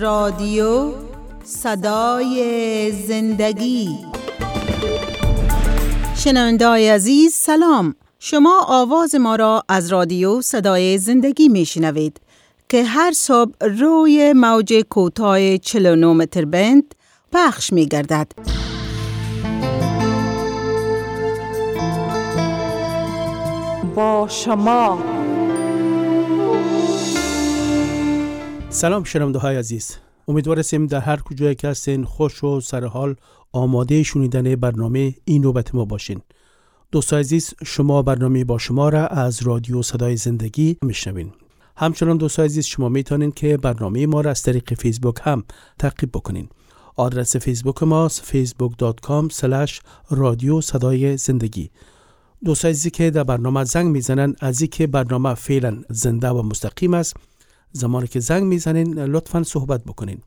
رادیو صدای زندگی شنوندای عزیز سلام شما آواز ما را از رادیو صدای زندگی می شنوید که هر صبح روی موج کوتاه 49 متر بند پخش می گردد. با شما سلام شنونده های عزیز امیدوارم در هر کجایی که هستین خوش و سرحال آماده شنیدن برنامه این نوبت ما باشین. دوست عزیز شما برنامه با شما را از رادیو صدای زندگی میشنوین. همچنان دوست عزیز شما می‌تونین که برنامه ما را از طریق فیسبوک هم تعقیب بکنین. آدرس فیسبوک ماست facebook.com رادیو صدای زندگی. دوست عزیزی که در برنامه زنگ می‌زنن از که برنامه فعلا زنده و مستقیم است زمانی که زنگ می‌زنین لطفا صحبت بکنین.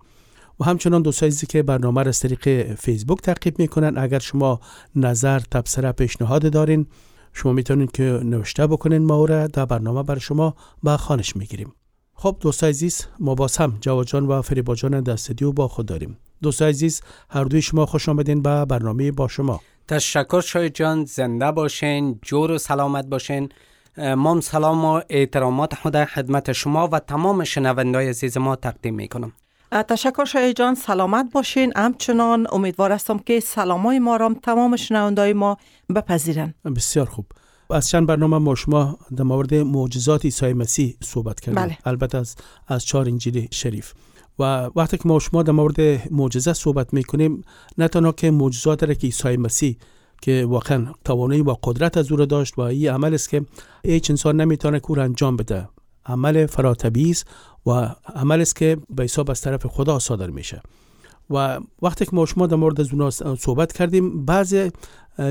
و همچنان دوست عزیزی که برنامه را از طریق فیسبوک تعقیب می‌کنن اگر شما نظر تبصره پیشنهاد دارین شما می‌تونین که نوشته بکنین ما را در برنامه بر شما به خانش می‌گیریم. خب دوست عزیز ما باز هم جواد جان و فریبا جان در استودیو با خود داریم. دوست عزیز هر دوی شما خوش آمدین به برنامه با شما. تشکر شاید جان زنده باشین جور و سلامت باشین. مام سلام و احترامات خود خدمت شما و تمام شنوندای عزیز ما تقدیم می کنم تشکر شای جان سلامت باشین. همچنان امیدوار هستم که سلامای ما را تمام شنوندای ما بپذیرن. بسیار خوب. از چند برنامه ما شما در مورد معجزات عیسی مسیح صحبت کردیم. بله. البته از از چهار انجیل شریف. و وقتی که ما شما در مورد معجزه صحبت می‌کنیم نه تنها که معجزات را که عیسی مسیح که واقعا توانایی و قدرت از او را داشت و این عمل است که هیچ انسان نمی‌تونه کور انجام بده. عمل فراتبیز و عمل است که به حساب از طرف خدا صادر میشه. و وقتی که ما شما در مورد از صحبت کردیم بعض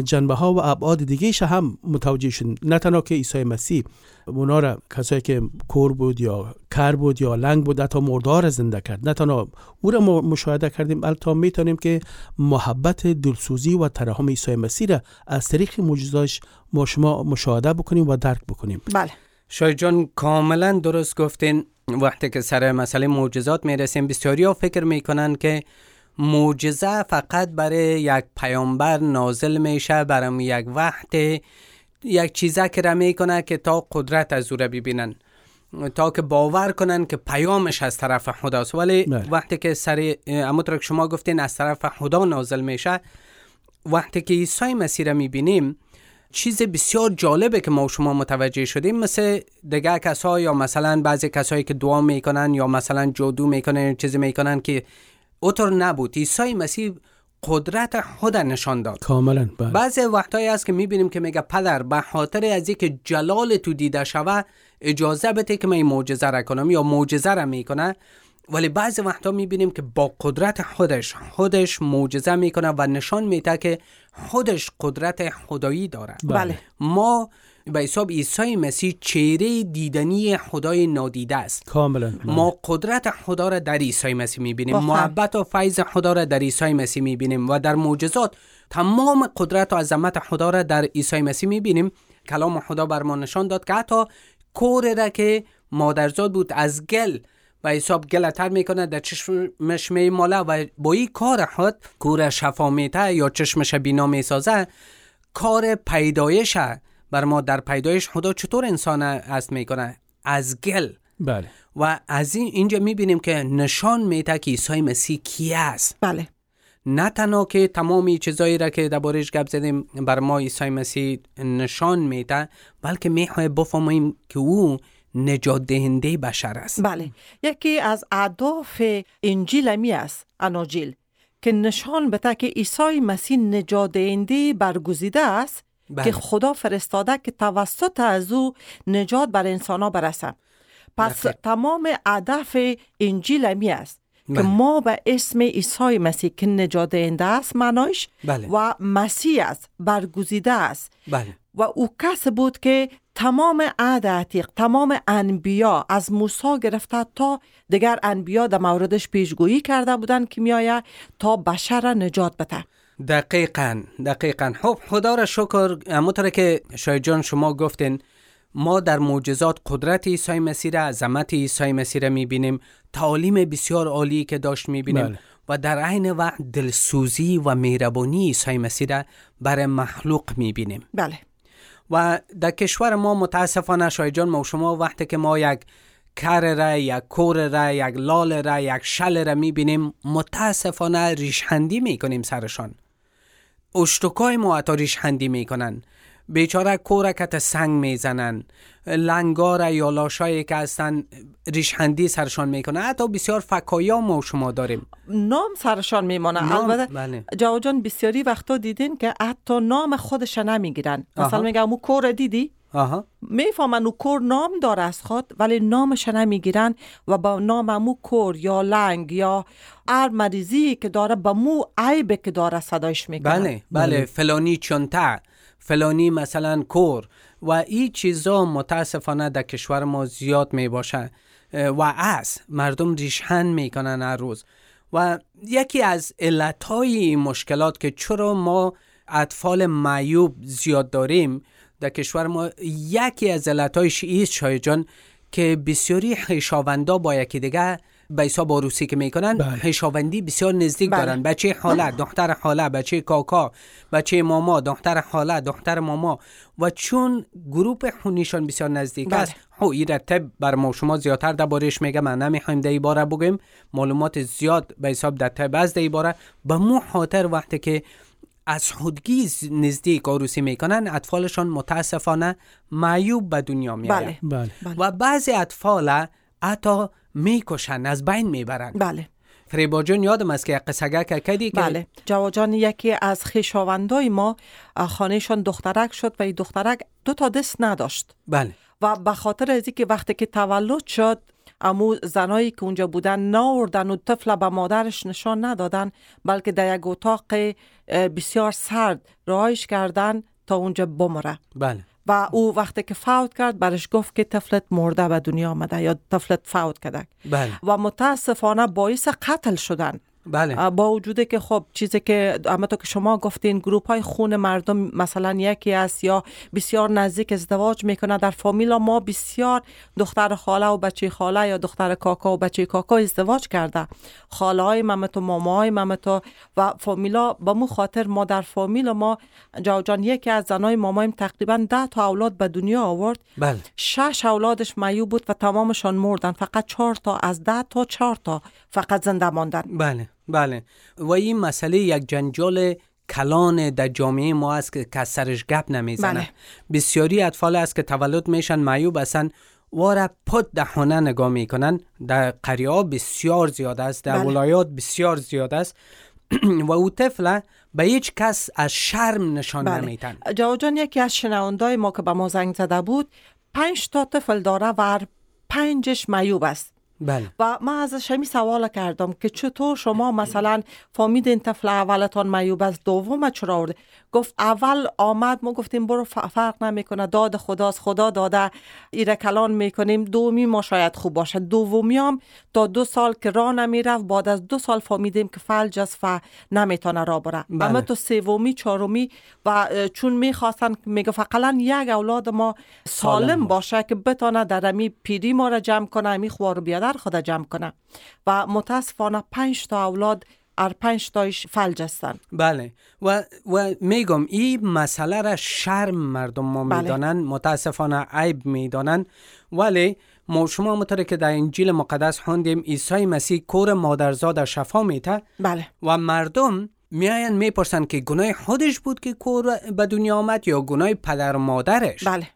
جنبه ها و ابعاد دیگه هم متوجه شدیم. نه تنها که عیسی مسیح اونا را کسایی که کور بود یا کر بود یا لنگ بود حتی مردار زنده کرد. نه تنها او را مشاهده کردیم بلکه می‌تونیم که محبت دلسوزی و ترحم عیسی مسیح را از طریق معجزاتش ما شما مشاهده بکنیم و درک بکنیم. بله. شاید جان کاملا درست گفتین. وقتی که سر مسئله معجزات می‌رسیم بسیاری ها فکر می‌کنن که معجزه فقط برای یک پیامبر نازل میشه برای یک وقت یک چیزه که را می‌کنه که تا قدرت از او را ببینن تا که باور کنن که پیامش از طرف خداست ولی بله. وقتی که سر که شما گفتین از طرف خدا نازل میشه وقتی که عیسی مسیح را می‌بینیم چیز بسیار جالبه که ما و شما متوجه شدیم مثل دیگه کسا یا مثلا بعضی کسایی که دعا می‌کنن یا مثلا جادو می‌کنن یا چیزی می‌کنن که اوتر نبود. عیسی مسیح قدرت خود نشان داد. کاملا بله. بعضی وقتایی هست که می‌بینیم که میگه پدر به خاطر از اینکه جلال تو دیده شوه اجازه بده که من این معجزه را کنم یا معجزه را می‌کنه. ولی بعضی وقتا می‌بینیم که با قدرت خودش خودش معجزه می‌کنه و نشان میده که خودش قدرت خدایی داره. بله. ما به حساب عیسی مسیح چهره دیدنی خدای نادیده است کاملا. ما قدرت خدا را در عیسی مسیح می‌بینیم. محبت و فیض خدا را در عیسی مسیح می‌بینیم و در معجزات تمام قدرت و عظمت خدا را در عیسی مسیح می‌بینیم کلام خدا بر ما نشان داد که حتی کور را که مادرزاد بود از گل و حساب گل تر می‌کنه در چشمش میماله و با این کار خود کور شفا میته یا چشمش بینا می‌سازه کار پیدایش بر ما در پیدایش خدا چطور انسان است می‌کنه از گل. بله. و از این اینجا می‌بینیم که نشان میده که عیسی مسیح کی است. بله. نه تنها که تمامی چیزایی را که دربارش گپ زدیم بر ما عیسی مسیح نشان میده بلکه می‌خواه بفهمیم که او نجات دهنده بشر است. بله. یکی از اهداف انجیل می است اناجیل که نشان بده که عیسی مسیح نجات دهنده برگزیده است. بله. که خدا فرستاده که توسط از او نجات بر انسان ها برسه پس دقیق. تمام هدف انجیل می است که بله. ما به اسم عیسی مسیح که نجات دهنده است معنایش بله. و مسیح است برگزیده است بله و او کس بود که تمام عهد عتیق تمام انبیا از موسی گرفته تا دیگر انبیا در موردش پیشگویی کرده بودند که میآید تا بشر را نجات بده دقیقا دقیقا. خب خدا را شکر همونطور که شاید جان شما گفتین ما در معجزات قدرت عیسی مسیح را عظمت عیسی مسیح را می‌بینیم تعالیم بسیار عالی که داشت می‌بینیم بله. و در عین وقت دلسوزی و مهربانی عیسی مسیح را بر مخلوق می‌بینیم. بله. و در کشور ما متاسفانه شاید جان ما و شما وقتی که ما یک کر را یک کور را یک لال را یک شل را می‌بینیم متاسفانه ریشخندی می‌کنیم سرشان. اشتکای ما حتی ریشخندی می‌کنن. بیچاره کورکت سنگ می‌زنن. لنگار یا لاشایی که هستن ریشخندی سرشان می‌کنن حتی بسیار فکایا ما شما داریم. نام سرشان میمانه. البته بله. جواد جان بسیاری وقتا دیدین که حتی نام خودش نمی‌گیرن. مثلا. میگم او کور دیدی؟ می‌فهمن او کور نام داره از خود ولی نامش نمی‌گیرن و با نام امو کور یا لنگ یا هر مریضی که داره با مو عیبه که داره صدایش می‌کنن بله بله. فلانی چونته. فلانی مثلا کور. و این چیزا متاسفانه در کشور ما زیاد می باشه و از مردم ریشهن می‌کنن هر روز. و یکی از علتهای این مشکلات که چرا ما اطفال معیوب زیاد داریم در کشور ما یکی از علتهایش ایست شاید جان که بسیاری خیشاوندا با یکی دیگه به حساب عروسی که می‌کنن بله. خیشاوندی بسیار نزدیک بله. دارن بچه خاله دختر خاله بچه کاکا بچه ماما دختر خاله دختر ماما و چون گروپ خونیشان بسیار نزدیک بله. است خب این را طب بر ما شما زیادتر دربارش میگه من نمی‌خوایم در باره بگیم معلومات زیاد به حساب در طب از در باره به مو خاطر وقتی که از خودگی ز- نزدیک عروسی می‌کنن اطفالشان متاسفانه معیوب به دنیا میآید بله. بله. و بعضی اطفال حتی می‌کشن از بین می‌برن. بله. فریبا جون یادم است که قصگه که کدی که بله. جواد جان یکی از خیشاوندای ما خانهشان دخترک شد و این دخترک دو تا دست نداشت. بله. و به خاطر از که وقتی که تولد شد امو زنایی که اونجا بودن ناوردن و طفل به مادرش نشان ندادن بلکه در یک اتاق بسیار سرد رهایش کردن تا اونجا بمره. بله. و او وقتی که فوت کرد برش گفت که طفلت مرده به دنیا آمده یا طفلت فوت کرده بله. و متاسفانه باعث قتل شدن. بله. با وجود که خب چیزی که اما تو که شما گفتین گروپ های خون مردم مثلا یکی است یا بسیار نزدیک ازدواج می‌کنه در فامیلا ما بسیار دختر خاله و بچه خاله یا دختر کاکا و بچه کاکا ازدواج کرده. خاله های ممتو ماما های ممتو و فامیلا با مو خاطر ما در فامیلا ما جاو جان یکی از زنای مامایم تقریبا ده تا اولاد به دنیا آورد. بله. شش اولادش معیوب بود و تمامشان مردن. فقط چهار تا از ده تا چهار تا فقط زنده ماندن. بله. بله. و این مسئله یک جنجال کلان در جامعه ما است که کس سرش گپ نمی‌زنه. بله. بسیاری اطفال است که تولد میشن معیوب هستن. واره پد دهانه نگاه می‌کنن. در قریه ها بسیار زیاد است. در بله. ولایات بسیار زیاد است. و او طفل به هیچ کس از شرم نشان نمیتن. جاو جان یکی از شنوندای ما که به ما زنگ زده بود پنج تا طفل داره و پنجش معیوب است. بله. و من ازش همی سوال کردم که چطور شما مثلا فهمیدین طفل اولتان معیوب است دوم چرا آورده؟ گفت اول آمد ما گفتیم برو فرق نمی‌کنه داد خداست خدا داده ایره کلان می‌کنیم دومی ما شاید خوب باشه. دومی هم تا دو سال که راه نمی‌رفت بعد از دو سال فهمیدیم که فلج است و نمی‌تونه راه بره. بله. اما تو سومی چهارمی و چون می‌خواستن میگه فقط یک اولاد ما سالم سالم باشه. که بتانه در امی پیری ما را جمع کنه امی خوار و بیادر خود جمع کنه و متاسفانه پنج تا اولاد ار پنج تایش فلج هستن. بله. و, و میگم این مسئله را شرم مردم ما بله. می‌دانن متاسفانه عیب می‌دانن. ولی ما شما مطور که در انجیل مقدس خوندیم عیسی مسیح کور مادرزاد شفا میته بله. و مردم میاین می‌پرسن که گناه خودش بود که کور به دنیا آمد یا گناه پدر و مادرش؟ بله.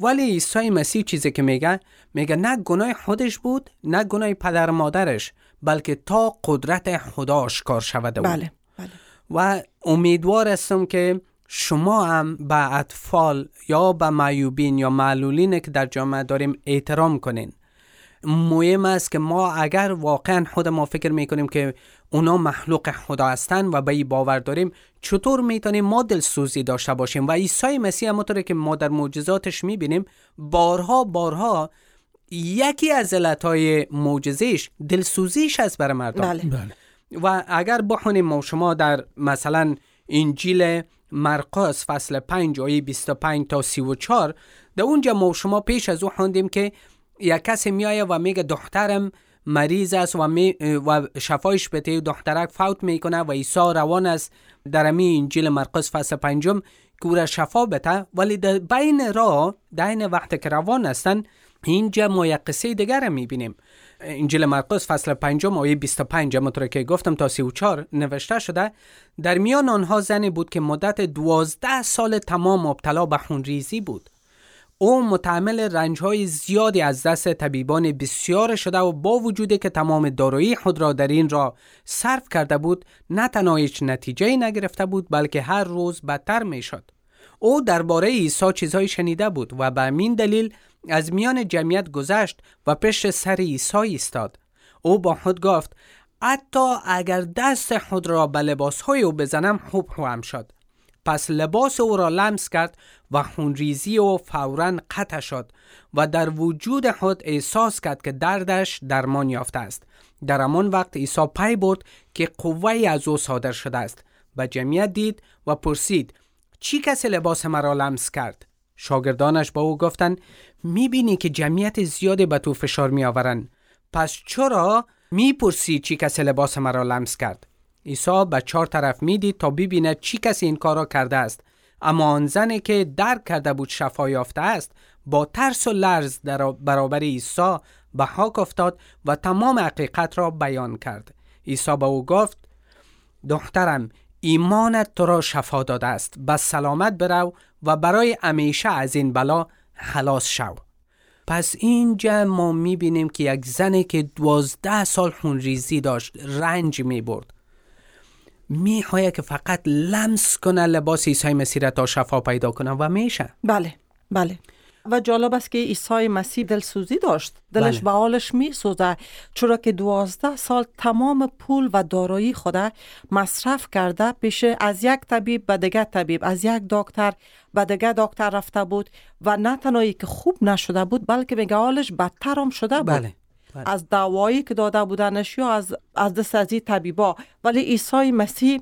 ولی عیسی مسیح چیزی که میگه میگه نه گناه خودش بود نه گناه پدر مادرش بلکه تا قدرت خدا آشکار شود. بله بله و امیدوار هستم که شما هم به اطفال یا به معیوبین یا معلولین که در جامعه داریم احترام کنین مهم است که ما اگر واقعا خود ما فکر می‌کنیم که اونا مخلوق خدا هستند و به این باور داریم چطور می‌تونیم ما دلسوزی داشته باشیم؟ و عیسی مسیح همونطوری که ما در معجزاتش می‌بینیم بارها بارها یکی از علتهای معجزهش دلسوزیش است برای مردم. بله. بله. و اگر بخونیم ما شما در مثلا انجیل مرقس فصل 5 آیه 25 تا 34 در اونجا ما شما پیش از او خوندیم که یک کسی میایه و میگه دخترم مریض است و, می و شفایش بده دخترک فوت می‌کنه و عیسی روان است. در امی انجیل مرقس فصل پنجم که او شفا بده. ولی در بین را در این وقت که روان هستن اینجا ما یک قصه دیگر می‌بینیم. انجیل مرقس فصل پنجم آیه 25 همونطور که گفتم تا 34 نوشته شده در میان آنها زنی بود که مدت دوازده سال تمام مبتلا به خونریزی بود. او متعمل رنج های زیادی از دست طبیبان بسیار شده و با وجودی که تمام دارایی خود را در این را صرف کرده بود نه تنها هیچ نتیجه نگرفته بود بلکه هر روز بدتر می شد. او درباره عیسی چیزهای شنیده بود و به همین دلیل از میان جمعیت گذشت و پشت سر عیسی ایستاد. او با خود گفت حتی اگر دست خود را به لباسهای او بزنم خوب خواهم شد. پس لباس او را لمس کرد و خونریزی او فورا قطع شد و در وجود خود احساس کرد که دردش درمان یافته است. در همان وقت عیسی پی برد که قوه از او صادر شده است و جمعیت دید و پرسید چی کسی لباس مرا لمس کرد؟ شاگردانش با او گفتند می‌بینی که جمعیت زیادی به تو فشار میآورند. پس چرا می‌پرسی چی کسی لباس مرا لمس کرد؟ عیسی به چهار طرف می‌دید تا ببیند چی کسی این کار را کرده است. اما آن زنی که درک کرده بود شفا یافته است با ترس و لرز در برابر عیسی به حاک افتاد و تمام حقیقت را بیان کرد. عیسی به او گفت دخترم ایمانت تو را شفا داده است. بس سلامت برو و برای همیشه از این بلا خلاص شو. پس اینجا ما می‌بینیم که یک زنی که دوازده سال خونریزی داشت رنج می‌برد. می‌خواه که فقط لمس کنه لباس عیسی مسیح تا شفا پیدا کنه و میشه بله بله و جالب است که عیسی مسیح دلسوزی داشت دلش بله. به حالش می سوزه چرا که دوازده سال تمام پول و دارایی خود مصرف کرده پیش از یک طبیب به دیگه طبیب از یک دکتر به دیگه دکتر رفته بود و نه تنهایی که خوب نشده بود بلکه میگه حالش بدتر هم شده بود بله. بله. از دعوایی که داده بودنش یا از از دست از طبیبا. ولی عیسی مسیح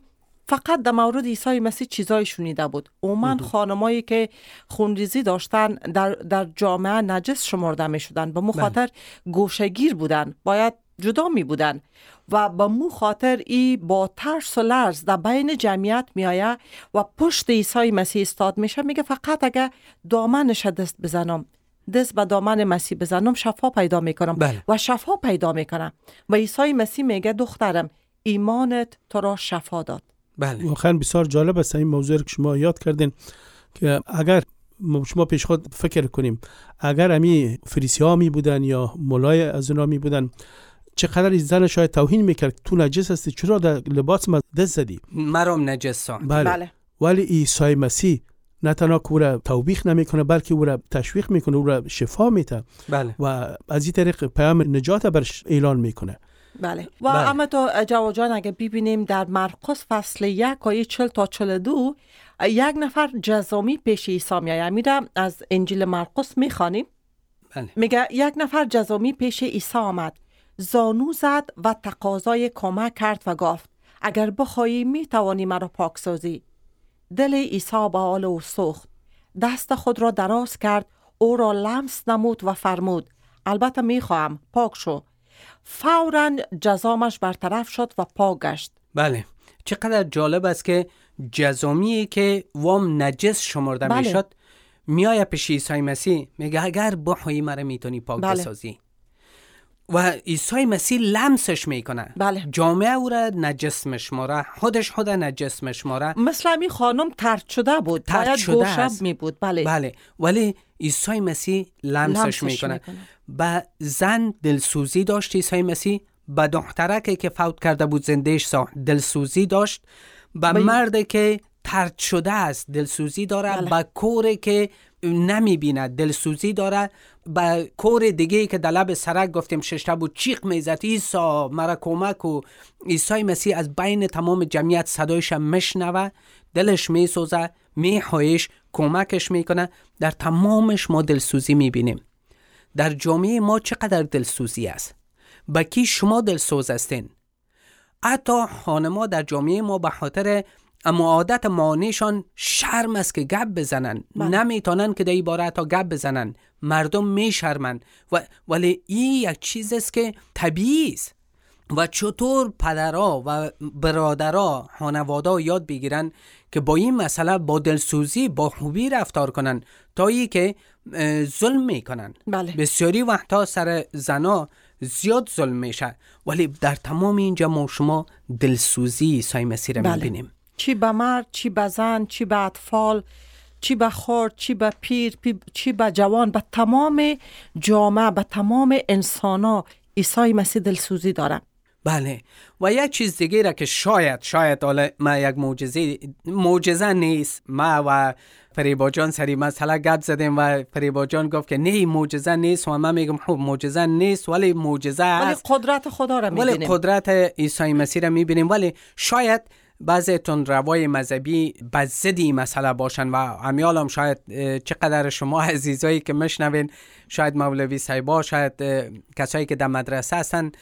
فقط در مورد عیسی مسیح چیزای شنیده بود. عموما خانمایی که خونریزی داشتن در, در جامعه نجس شمرده می شدن به مخاطر بله. گوشگیر بودن. باید جدا می بودن و به مو خاطر ای با ترس و لرز در بین جمعیت می آید و پشت عیسی مسیح استاد میشه. میگه فقط اگه دامنش دست بزنم. دست به دامن مسیح بزنم شفا پیدا می‌کنم. بله. و شفا پیدا می‌کنم. و عیسی مسیح میگه دخترم ایمانت تو را شفا داد. بله. واقعا بسیار جالب است. این موضوع که شما یاد کردین که اگر شما پیش خود فکر کنیم اگر امی فریسی ها می بودن یا مولای از اونا می بودن چقدر زن شاید توهین می‌کرد تو نجس هستی چرا در لباس ما دست زدی؟ مرام نجس بله. بله. ولی عیسی مسیح نه تنها که او را توبیخ نمی‌کنه بلکه او را تشویق می‌کنه او را شفا میده بله. و از این طریق پیام نجات برش اعلان می‌کنه بله و بله. اما تو جان اگه ببینیم در مرقس فصل یک آیه چل تا چل دو یک نفر جزامی پیش عیسی میایه میره از انجیل مرقس می‌خوانیم بله. میگه یک نفر جزامی پیش عیسی آمد زانو زد و تقاضای کمک کرد و گفت اگر بخواهی می‌توانی مرا پاک سازی دل عیسی به حال او سوخت دست خود را دراز کرد او را لمس نمود و فرمود البته می‌خواهم پاک شو فورا جزامش برطرف شد و پاک گشت بله چقدر جالب است که جزامی که وام نجس شمرده بله. می‌شد میای پیش عیسی مسیح میگه اگر بخوایی مرا می‌تونی پاک بله. بسازی و عیسی مسیح لمسش می‌کنه بله. جامعه او را نجس مشماره خودش خود نجس مشماره مثل همین خانم ترد شده بود. ترد شده. می بود بله. بله. ولی عیسی مسیح لمسش, لمسش می‌کنه. می‌کنه. به زن دلسوزی داشت عیسی مسیح. به دخترک که فوت کرده بود زندهش دلسوزی داشت. به مرد که ترد شده است. دلسوزی داره بله. به کوره که نمی‌بیند دلسوزی داره به کور دیگه که در لب سرک گفتیم ششته بود چیق می‌زد ایسا مرا کمک و عیسی مسیح از بین تمام جمعیت صدایش مشنوه دلش میسوزه میخواهش کمکش می‌کنه. در تمامش ما دلسوزی می‌بینیم. در جامعه ما چقدر دلسوزی است؟ با کی شما دلسوز هستین؟ حتی خانما در جامعه ما به خاطر اما عادت مانیشان شرم است که گپ بزنن. بله. نمی‌تونن که در باره تا گپ بزنن. مردم میشرمن و ولی این یک چیز است که طبیعی است. و چطور پدرها و برادرها خانواده یاد بگیرن که با این مسئله با دلسوزی با خوبی رفتار کنن تا ای که ظلم می‌کنن. بله. بسیاری وقتا سر زنا زیاد ظلم میشه. ولی در تمام اینجا ما شما دلسوزی عیسی مسیح را بله. می‌بینیم. چی به مرد چی به زن چی به اطفال چی به خرد چی به پیر پی- چی به جوان به تمام جامعه به تمام انسان ها عیسی مسیح دلسوزی داره بله. و یک چیز دیگه را که شاید شاید حالا ما یک معجزه معجزه نیست. ما و فریبا جان سری مسئله گپ زدیم و فریبا جان گفت که نه معجزه نیست. و من میگم خب معجزه نیست ولی معجزه ولی است. قدرت خدا را ولی می‌بینیم. قدرت عیسی مسیح را می‌بینیم. ولی شاید بعضی روای مذهبی این مسئله باشن و امیال هم شاید چقدر شما عزیزایی که مشنوین شاید مولوی صاحبا شاید کسایی که در مدرسه هستن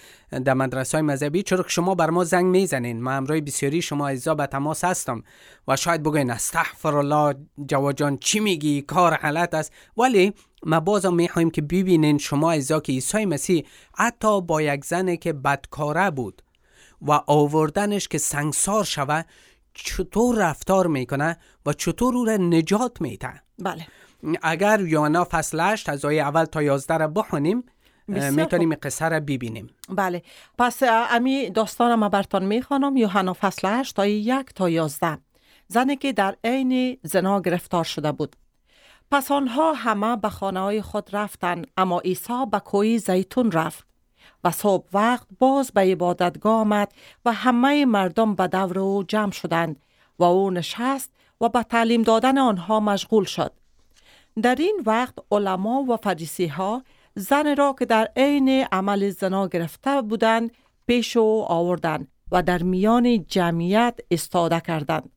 در مدرسه های مذهبی چرا که شما بر ما زنگ می‌زنین. ما امروی بسیاری شما عزیزا به تماس هستم و شاید بگوین استغفر الله جواد جان چی میگی؟ کار غلط است. ولی ما بازم می‌خوایم که ببینین شما عزیزا که عیسی مسیح حتی با یک زنی که بدکاره بود و آوردنش که سنگسار شوه چطور رفتار می‌کنه و چطور او را نجات میده. بله. اگر یوحنا فصل 8 از آیه اول تا 11 را بخونیم می‌تونیم قصه را ببینیم. بله. پس امی داستان ما برتان می‌خوانم. یوحنا فصل 8 تا یک تا 11 زنی که در عین زنا گرفتار شده بود. پس آنها همه به خانه های خود رفتند اما عیسی به کوی زیتون رفت. و صبح وقت باز به عبادتگاه آمد و همه مردم به دور او جمع شدند و او نشست و به تعلیم دادن آنها مشغول شد در این وقت علما و فریسی ها زن را که در عین عمل زنا گرفته بودند پیش او آوردند و در میان جمعیت استاده کردند.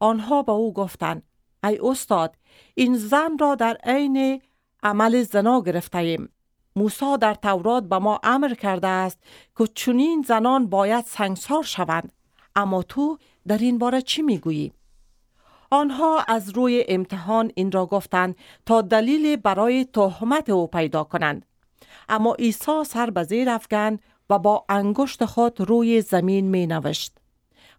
آنها به او گفتند ای استاد این زن را در عین عمل زنا گرفته ایم. موسی در تورات به ما امر کرده است که چنین زنان باید سنگسار شوند. اما تو در این باره چی می‌گویی؟ آنها از روی امتحان این را گفتند تا دلیل برای تهمت او پیدا کنند. اما عیسی سر به زیر افکند و با انگشت خود روی زمین می نوشت.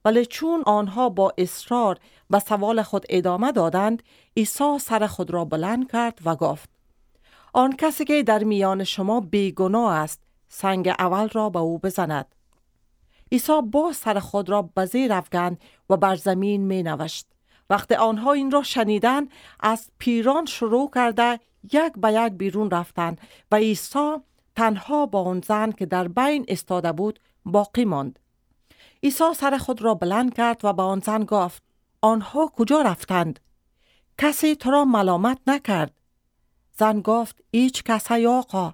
ولی چون آنها با اصرار به سوال خود ادامه دادند، عیسی سر خود را بلند کرد و گفت: آن کسی که در میان شما بیگناه است، سنگ اول را به او بزند. عیسی با سر خود را به زیر افکند و بر زمین می نوشت. وقتی آنها این را شنیدند از پیران شروع کرده یک به یک بیرون رفتند و عیسی تنها با آن زن که در بین استاده بود باقی ماند. عیسی سر خود را بلند کرد و به آن زن گفت آنها کجا رفتند؟ کسی تو را ملامت نکرد. زن گفت هیچ کس ای آقا.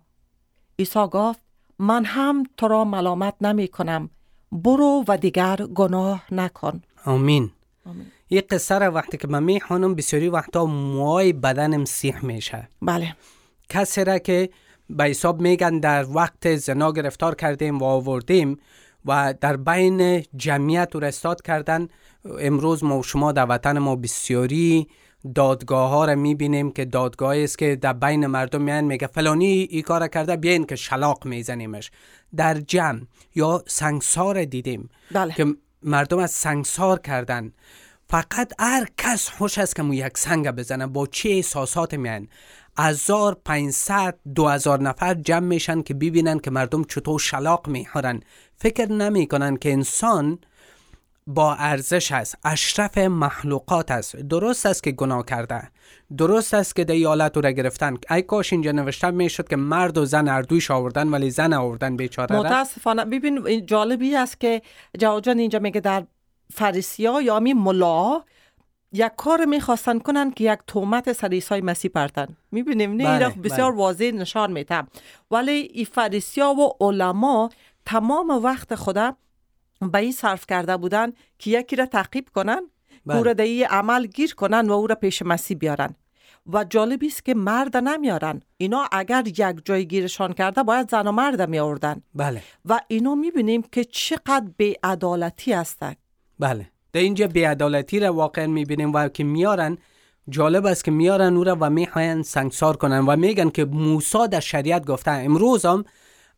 عیسی گفت من هم تو را ملامت نمی کنم. برو و دیگر گناه نکن. آمین. این قصه را وقتی که من می‌خوانم بسیاری وقتا موهای بدنم سیح میشه بله کسی را که به حساب میگن در وقت زنا گرفتار کردیم و آوردیم و در بین جمعیت او استاد کردن امروز ما و شما در وطن ما بسیاری دادگاه ها را می‌بینیم که دادگاهی است که در بین مردم میان میگه فلانی ای کار کرده بیاین که شلاق میزنیمش. در جمع یا سنگسار دیدیم بله. که مردم از سنگسار کردن. فقط هر کس خوش است که مو یک سنگ بزنه. با چه احساسات میان هزار پینصد دو هزار نفر جمع میشن که ببینن که مردم چطور شلاق می‌خورن. فکر نمی‌کنن که انسان با ارزش است اشرف مخلوقات است. درست است که گناه کرده. درست است که او را گرفتن. ای کاش اینجا نوشته می‌شد که مرد و زن اردویش آوردن ولی زن آوردن بیچاره متاسفانه. ببین جالبی است که جواجان اینجا میگه در فریسیا یا می ملا یک کار می‌خواستن کنن که یک تومت سر عیسی مسیح پرتن. می‌بینیم؟ نه بله، بسیار بله. واضح نشان میده ولی این فریسیا و علما تمام وقت خدا به این صرف کرده بودن که یکی را تعقیب کنن بله. او را در این عمل گیر کنن و او را پیش مسیح بیارن. و جالبی است که مرد نمیارن. اینا اگر یک جای گیرشان کرده باید زن و مرد می آوردن. بله. و اینو می‌بینیم که چقدر بیعدالتی هستند بله. در اینجا بیعدالتی را واقعا می‌بینیم و که میارن جالب است که میارن او را و می‌خواین سنگسار کنن و میگن که موسی در شریعت گفته امروز هم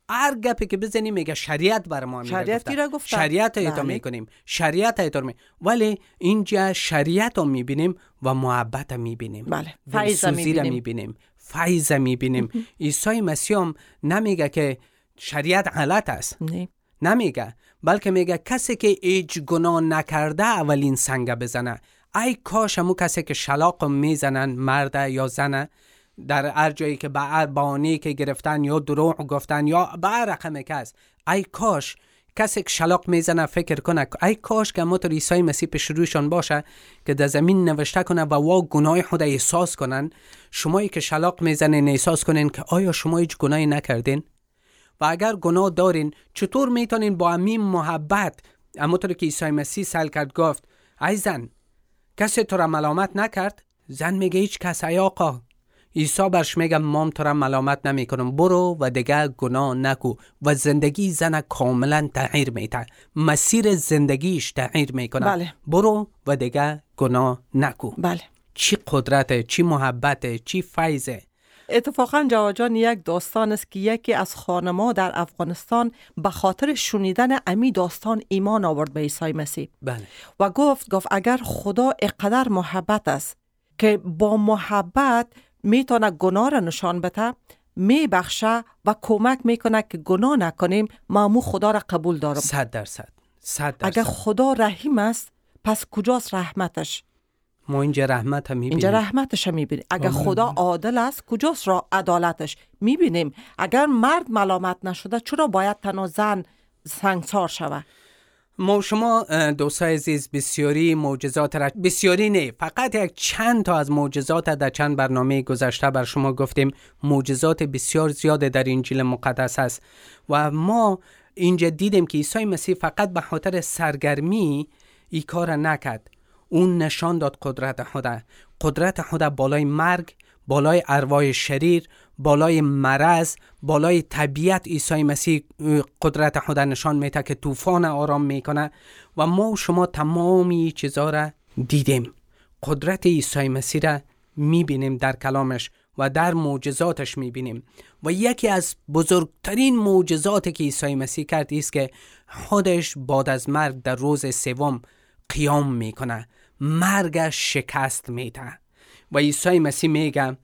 هر گپی که بزنیم میگه شریعت بر ما شریعت را گفته؟ شریعت ایتا بله. می‌کنیم. شریعت ایتا می ولی اینجا شریعت رو می‌بینیم و محبت رو می‌بینیم. بله. فیض می‌بینیم. می‌بینیم. فیض می‌بینیم. عیسی مسیح هم نمیگه که شریعت غلط است. نه. نمیگه. بلکه میگه کسی که هیچ گناه نکرده اولین سنگ بزنه. ای کاش همو کسی که شلاق می‌زنن مرد یا زنه در هر جایی که به هر بانی که گرفتن یا دروغ گفتن یا به هر رقم کس ای کاش کسی که شلاق می‌زنه فکر کنه ای کاش که موتور عیسی مسیح پیش رویشان باشه که در زمین نوشته کنه و وا گناه خود احساس کنن شمایی که شلاق می‌زنین احساس کنین که آیا شما هیچ گناهی نکردین؟ و اگر گناه دارین چطور می‌تونین با همین محبت همونطور که عیسی مسیح سل کرد گفت ای زن کسی تو را ملامت نکرد؟ زن میگه هیچ کس ای آقا عیسی برش میگه مام تو را ملامت نمی کنم برو و دیگه گناه نکو و زندگی زن کاملا تغییر میته مسیر زندگیش تغییر می‌کنه. بله. برو و دیگه گناه نکو. بله. چی قدرته چی محبته چی فیضه اتفاقا جواجان یک داستان است که یکی از خانما در افغانستان به خاطر شنیدن امی داستان ایمان آورد به عیسی مسیح. بله. و گفت گفت اگر خدا اقدر محبت است که با محبت می‌تونه گناه را نشان بده میبخشه و کمک می‌کنه که گناه نکنیم مامو خدا را قبول دارم. صد درصد صد اگر خدا رحیم است پس کجاست رحمتش؟ ما اینجا رحمت هم می‌بینیم. اینجا رحمتش هم می‌بینیم. اگر خدا عادل است کجاست را عدالتش؟ می‌بینیم. اگر مرد ملامت نشده چرا باید تنها زن سنگسار شود؟ ما شما دوستای عزیز بسیاری معجزات را بسیاری نه فقط یک چند تا از معجزات در چند برنامه گذشته بر شما گفتیم. معجزات بسیار زیاد در انجیل مقدس است. و ما اینجا دیدیم که عیسی مسیح فقط به خاطر سرگرمی ای کار نکرد. اون نشان داد قدرت خدا. قدرت خدا بالای مرگ بالای ارواح شریر بالای مرض بالای طبیعت عیسی مسیح قدرت خدا نشان میده که طوفان آرام می‌کنه و ما و شما تمامی چیزها را دیدیم. قدرت عیسی مسیح را می‌بینیم در کلامش و در معجزاتش می‌بینیم. و یکی از بزرگترین معجزاتی که عیسی مسیح کرد است که خودش بعد از مرگ در روز سوم قیام می‌کنه مرگش شکست میده و عیسی مسیح میگه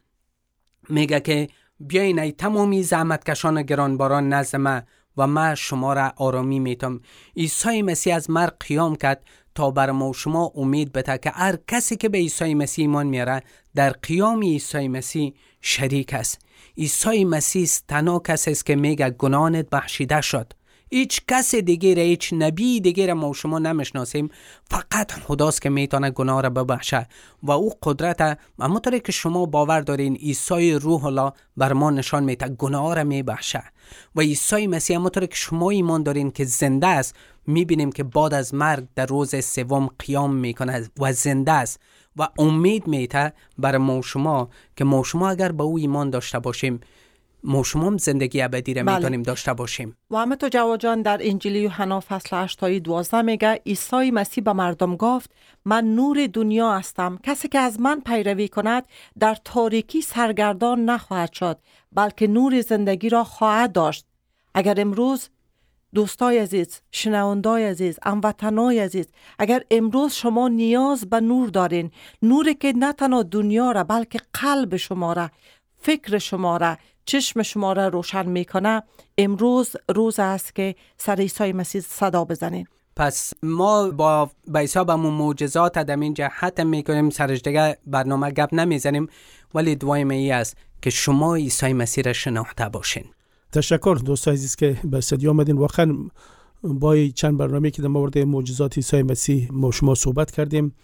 میگه که بیاین ای تمامی زحمتکشان گرانباران نزد ما و ما شما را آرامی میتم عیسی مسیح از مرگ قیام کرد تا بر ما شما امید بده که هر کسی که به عیسی مسیح ایمان میاره در قیام عیسی مسیح شریک است. عیسی مسیح تنها کسی است که میگه گناهت بخشیده شد. هیچ کس دیگه هیچ نبی دیگه ما شما نمی‌شناسیم. فقط خداست که می‌تونه گناه را ببخشه. و او قدرت همونطوری که شما باور دارین عیسی روح الله بر ما نشان میده گناه را میبخشه. و عیسی مسیح همونطوری که شما ایمان دارین که زنده است می‌بینیم که بعد از مرگ در روز سوم قیام می‌کنه و زنده است. و امید میته بر ما شما که ما شما اگر به او ایمان داشته باشیم ما شما زندگی ابدی را بله. می‌تونیم داشته باشیم. و همه تو جواجان در انجیل یوحنا فصل 8 تا 12 میگه عیسی مسیح به مردم گفت من نور دنیا هستم. کسی که از من پیروی کند در تاریکی سرگردان نخواهد شد بلکه نور زندگی را خواهد داشت. اگر امروز دوستای عزیز، شنوندای عزیز، هموطنای عزیز اگر امروز شما نیاز به نور دارین نوری که نه تنها دنیا را بلکه قلب شما را فکر شما را چشم شما را روشن می‌کنه. امروز روز است که سر عیسی مسیح صدا بزنیم پس ما با به حساب همون معجزات در اینجا ختم می‌کنیم. سرش دیگه برنامه گپ نمی‌زنیم ولی دعای ای است که شما عیسی مسیح را شناخته باشین. تشکر دوست عزیز که به استودیو آمدین. واقعا با چند برنامه که در مورد معجزات عیسی مسیح ما شما صحبت کردیم.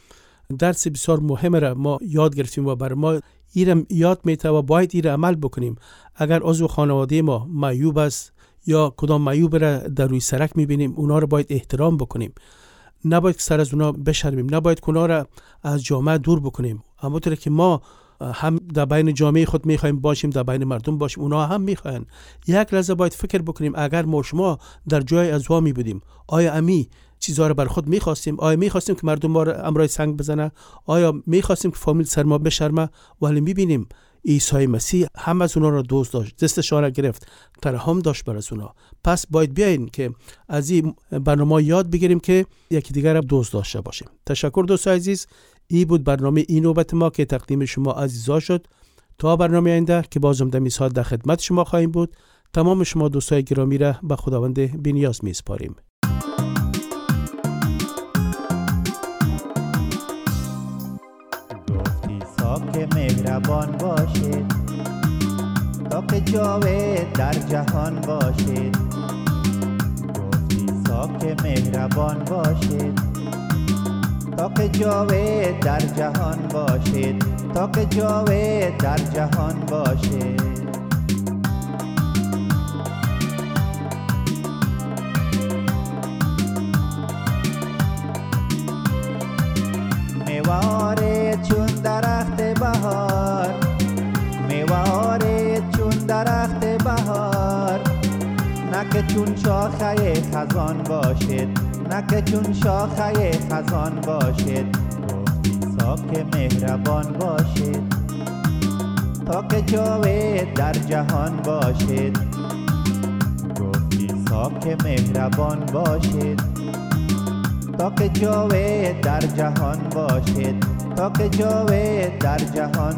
درس بسیار مهم را ما یاد گرفتیم و بر ما ایرم یاد میته و باید ایر عمل بکنیم. اگر عضو خانواده ما معیوب است یا کدام معیوب را در روی سرک می‌بینیم اونا رو باید احترام بکنیم. نباید سر از اونا بشرمیم. نباید اونا را از جامعه دور بکنیم. اما که ما هم در بین جامعه خود می‌خوایم باشیم در بین مردم باشیم اونا هم می‌خواین یک لحظه باید فکر بکنیم اگر ما شما در جای از می بودیم آیا امی چیزها رو بر خود می‌خواستیم؟ آیا می‌خواستیم که مردم ما رو امرای سنگ بزنه؟ آیا می‌خواستیم که فامیل سر ما بشرمه؟ ولی می‌بینیم عیسی مسیح هم از اونا را دوست داشت دستشان را گرفت ترحم داشت بر از اونا. پس باید بیاین که از این برنامه یاد بگیریم که یکی دیگر را دوست داشته باشیم. تشکر دوست عزیز ای بود برنامه این نوبت ما که تقدیم شما عزیزا شد. تا برنامه آینده که بازم در میساد در خدمت شما خواهیم بود تمام شما دوستای گرامی را به خداوند بینیاز میسپاریم. مهربان باشید. که جاوید در جهان باشید. گفتی که مهربان باشید. که جاوید در جهان باشید. که جاوید در جهان باشید. چون شاخه خزان باشید نکه چون شاخه خزان باشید گفتی ساک مهربان باشید تا که جاوید در جهان باشید گفتی ساک مهربان باشید تا که جاوید در جهان باشید تا که جاوید در جهان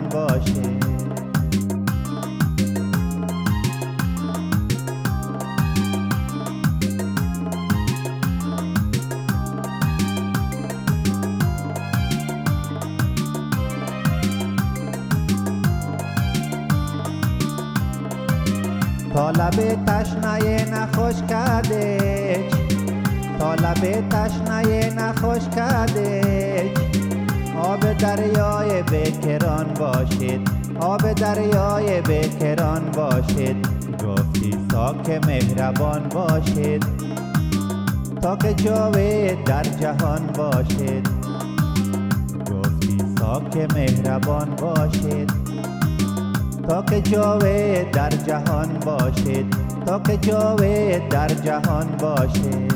باشید لب تشنه نخوش کرده تا لب تشنه نخوش کرده آب دریای بکران باشید. آب دریای بکران باشید. گفتی ساک مهربان باشید. تا که جاوید در جهان باشید. گفتی ساک مهربان باشید. تا که جاوید در جهان باشید تا که جاوید در جهان باشید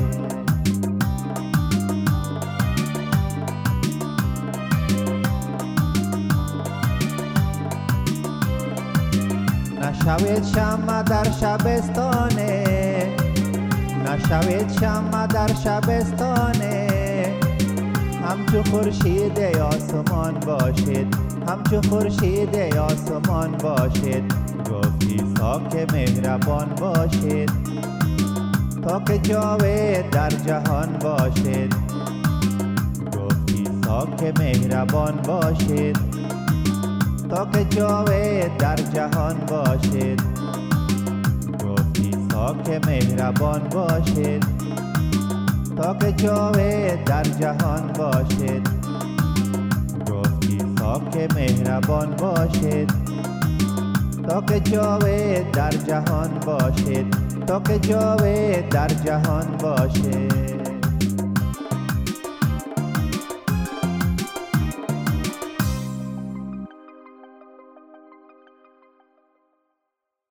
نشوید شمع در شبستانه نشوید شمع در شبستانه. همچو خورشید آسمان باشید همچو خورشید آسمان باشید گفتی ساک مهربان باشید تا که جاوید در جهان باشید گفتی ساک مهربان باشید تا که جاوید در جهان باشید گفتی ساک مهربان باشید تا که جاوید در جهان که مهربان باشید. تا که جاوید در جهان باشید. تا که جاوید در جهان باشید.